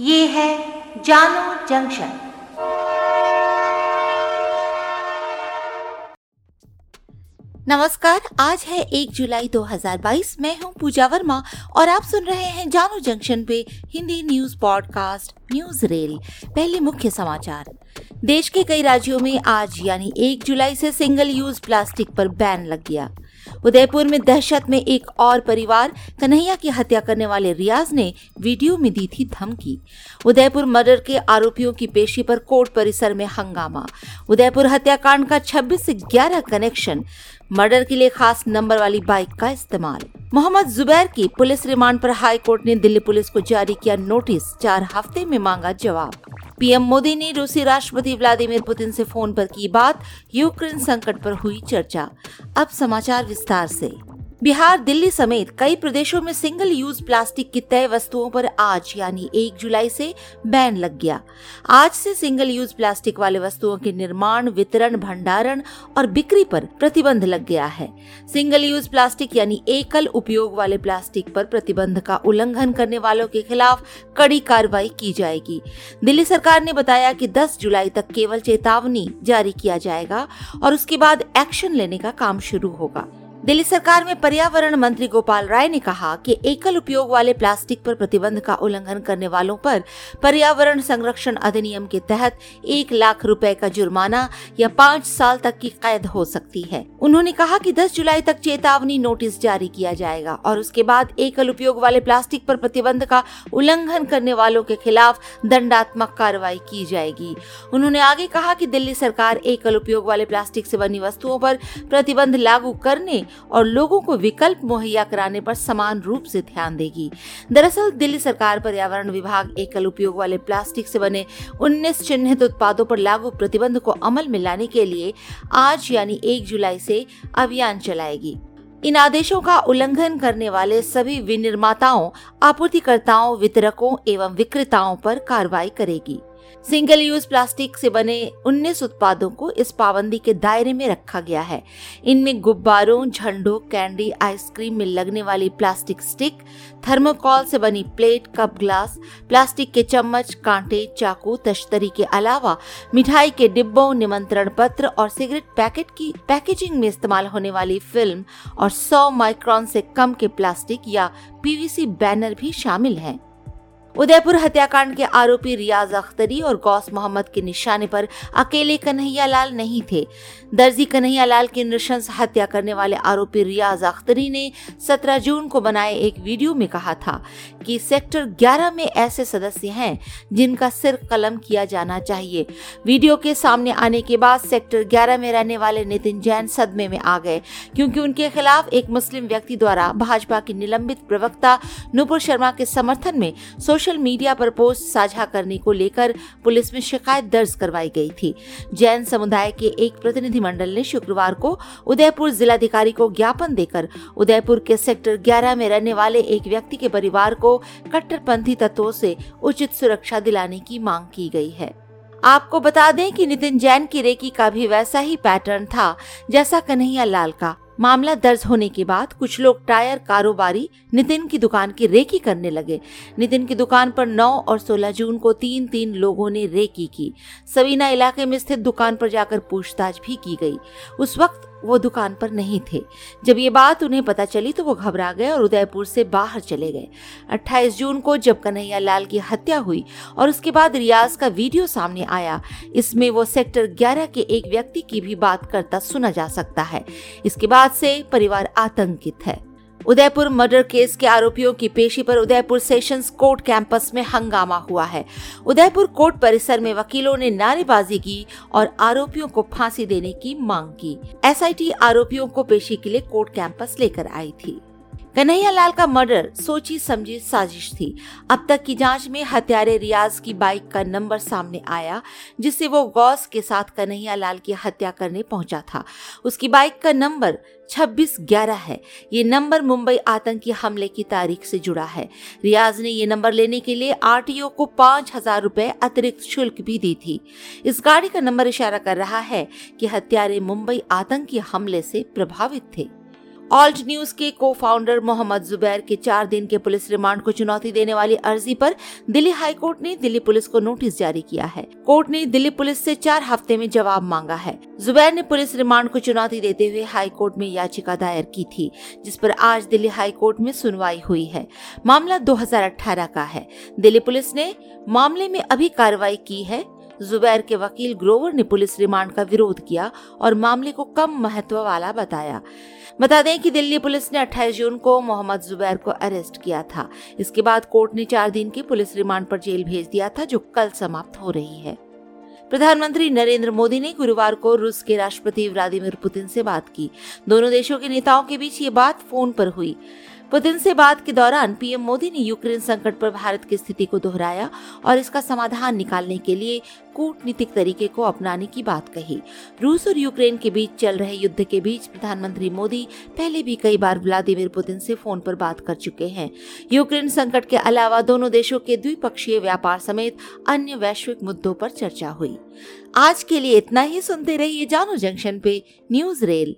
ये है जानो जंक्शन। नमस्कार, आज है एक जुलाई 2022 मैं हूँ पूजा वर्मा और आप सुन रहे हैं जानो जंक्शन पे Hindi news podcast, news rail. पहले मुख्य समाचार। देश के कई राज्यों में आज, यानी एक जुलाई से सिंगल यूज़ प्लास्टिक पर बैन लग गया। उदयपुर में दहशत में एक और परिवार कन्हैया की हत्या करने वाले रियाज ने वीडियो में दी थी धमकी। उदयपुर मर्डर के आरोपियों की पेशी पर कोर्ट परिसर में हंगामा। उदयपुर हत्याकांड का 26 से 11 कनेक्शन, मर्डर के लिए खास नंबर वाली बाइक का इस्तेमाल। मोहम्मद जुबैर की पुलिस रिमांड पर हाई कोर्ट ने दिल्ली पुलिस को जारी किया नोटिस, चार हफ़्ते में मांगा जवाब। पीएम मोदी ने रूसी राष्ट्रपति व्लादिमीर पुतिन से फ़ोन पर की बात, यूक्रेन संकट पर हुई चर्चा। अब समाचार विस्तार से। बिहार, दिल्ली समेत कई प्रदेशों में सिंगल यूज़ प्लास्टिक की तय वस्तुओं पर आज, यानी एक जुलाई से बैन लग गया। आज से सिंगल यूज़ प्लास्टिक वाले वस्तुओं के निर्माण, वितरण, भंडारण और बिक्री पर प्रतिबंध लग गया है। सिंगल यूज़ प्लास्टिक यानी एकल उपयोग वाले प्लास्टिक पर प्रतिबंध का उल्लंघन करने वालों के खिलाफ कड़ी कार्रवाई की जाएगी। दिल्ली सरकार ने बताया कि 10 जुलाई तक केवल चेतावनी जारी किया जाएगा और उसके बाद एक्शन लेने का काम शुरू होगा। दिल्ली सरकार में पर्यावरण मंत्री गोपाल राय ने कहा कि एकल उपयोग वाले प्लास्टिक पर प्रतिबंध का उल्लंघन करने वालों पर पर्यावरण संरक्षण अधिनियम के तहत एक लाख रुपए का जुर्माना या पाँच साल तक की कैद हो सकती है। उन्होंने कहा कि 10 जुलाई तक चेतावनी नोटिस जारी किया जाएगा और उसके बाद एकल उपयोग वाले प्लास्टिक पर प्रतिबंध का उल्लंघन करने वालों के खिलाफ दंडात्मक कार्रवाई की जाएगी। उन्होंने आगे कहा कि दिल्ली सरकार एकल उपयोग वाले प्लास्टिक से बनी वस्तुओं पर प्रतिबंध लागू करने और लोगों को विकल्प मुहैया कराने पर समान रूप से ध्यान देगी। दरअसल, दिल्ली सरकार पर्यावरण विभाग एकल उपयोग वाले प्लास्टिक से बने 19 चिन्हित उत्पादों पर लागू प्रतिबंध को अमल में लाने के लिए आज यानी एक जुलाई से अभियान चलाएगी। इन आदेशों का उल्लंघन करने वाले सभी विनिर्माताओं, आपूर्तिकर्ताओं, वितरकों एवं विक्रेताओं पर कार्रवाई करेगी। सिंगल यूज़ प्लास्टिक से बने 19 उत्पादों को इस पाबंदी के दायरे में रखा गया है। इनमें गुब्बारों, झंडों, कैंडी, आइसक्रीम, में लगने वाली प्लास्टिक स्टिक थर्मोकॉल से बनी प्लेट कप ग्लास प्लास्टिक के चम्मच, कांटे, चाकू, तश्तरी के अलावा मिठाई के डिब्बों, निमंत्रण पत्र और सिगरेट पैकेट की पैकेजिंग में इस्तेमाल होने वाली फ़िल्म और 100 माइक्रोन से कम के प्लास्टिक या पीवीसी बैनर भी शामिल हैं। उदयपुर हत्याकांड के आरोपी रियाज अख्तरी और गौस मोहम्मद के निशाने पर अकेले कन्हैया लाल नहीं थे। दर्जी कन्हैया लाल की नृशंस हत्या करने वाले आरोपी रियाज अख्तरी ने 17 जून को बनाए एक वीडियो में कहा था कि सेक्टर 11 में ऐसे सदस्य हैं जिनका सिर कलम किया जाना चाहिए। वीडियो के सामने आने के बाद सेक्टर 11 में रहने वाले नितिन जैन सदमे में आ गए, क्योंकि उनके खिलाफ एक मुस्लिम व्यक्ति द्वारा भाजपा के निलंबित प्रवक्ता नुपुर शर्मा के समर्थन में सोशल सोशल मीडिया पर पोस्ट साझा करने को लेकर पुलिस में शिकायत दर्ज करवाई गई थी। जैन समुदाय के एक प्रतिनिधिमंडल ने शुक्रवार को उदयपुर जिलाधिकारी को ज्ञापन देकर उदयपुर के सेक्टर 11 में रहने वाले एक व्यक्ति के परिवार को कट्टरपंथी तत्वों से उचित सुरक्षा दिलाने की मांग की गई है। आपको बता दें कि नितिन जैन की रेकी का भी वैसा ही पैटर्न था, जैसा कन्हैया लाल का। मामला दर्ज होने के बाद कुछ लोग टायर कारोबारी नितिन की दुकान की रेकी करने लगे। नितिन की दुकान पर 9 और 16 जून को तीन तीन लोगों ने रेकी की। सवीना इलाके में स्थित दुकान पर जाकर पूछताछ भी की गई। उस वक्त वो दुकान पर नहीं थे। जब ये बात उन्हें पता चली तो वो घबरा गए और उदयपुर से बाहर चले गए। 28 जून को जब कन्हैया लाल की हत्या हुई और उसके बाद रियाज का वीडियो सामने आया, इसमें वो सेक्टर 11 के एक व्यक्ति की भी बात करता सुना जा सकता है। इसके बाद से परिवार आतंकित है। उदयपुर मर्डर केस के आरोपियों की पेशी पर उदयपुर सेशंस कोर्ट कैंपस में हंगामा हुआ है। उदयपुर कोर्ट परिसर में वकीलों ने नारेबाजी की और आरोपियों को फांसी देने की मांग की। एसआईटी आरोपियों को पेशी के लिए कोर्ट कैंपस लेकर आई थी। कन्हैया लाल का मर्डर सोची समझी साजिश थी। अब तक की जाँच में हत्यारे रियाज की बाइक का नंबर सामने आया, जिससे वो गौस के साथ कन्हैया लाल की हत्या करने पहुँचा था। उसकी बाइक का नंबर 2611 है। ये नंबर मुंबई आतंकी हमले की तारीख से जुड़ा है। रियाज ने ये नंबर लेने के लिए आरटीओ को पाँच हज़ार रूपए अतिरिक्त शुल्क भी दी थी। इस गाड़ी का नंबर इशारा कर रहा है कि हत्यारे मुंबई आतंकी हमले से प्रभावित थे। ऑल्ट न्यूज़ के को फाउंडर मोहम्मद जुबैर के चार दिन के पुलिस रिमांड को चुनौती देने वाली अर्जी पर दिल्ली हाई कोर्ट ने दिल्ली पुलिस को नोटिस जारी किया है। कोर्ट ने दिल्ली पुलिस से चार हफ़्ते में जवाब मांगा है। जुबैर ने पुलिस रिमांड को चुनौती देते हुए हाई कोर्ट में याचिका दायर की थी, जिस पर आज दिल्ली हाई कोर्ट में सुनवाई हुई है। मामला 2018 का है। दिल्ली पुलिस ने मामले में अभी कार्रवाई की है। जुबैर के वकील ग्रोवर ने पुलिस रिमांड का विरोध किया और मामले को कम महत्व वाला बताया। बता दें कि दिल्ली पुलिस ने 28 जून को मोहम्मद जुबैर को अरेस्ट किया था। इसके बाद कोर्ट ने चार दिन की पुलिस रिमांड पर जेल भेज दिया था, जो कल समाप्त हो रही है। प्रधानमंत्री नरेंद्र मोदी ने गुरुवार को रूस के राष्ट्रपति व्लादिमीर पुतिन से बात की। दोनों देशों के नेताओं के बीच ये बात फ़ोन पर हुई। पुतिन से बात के दौरान पीएम मोदी ने यूक्रेन संकट पर भारत की स्थिति को दोहराया और इसका समाधान निकालने के लिए कूटनीतिक तरीके को अपनाने की बात कही। रूस और यूक्रेन के बीच चल रहे युद्ध के बीच प्रधानमंत्री मोदी पहले भी कई बार व्लादिमीर पुतिन से फ़ोन पर बात कर चुके हैं। यूक्रेन संकट के अलावा दोनों देशों के द्विपक्षीय व्यापार समेत अन्य वैश्विक मुद्दों पर चर्चा हुई। आज के लिए इतना ही। सुनते रहिए जानो जंक्शन पे न्यूज़ रेल।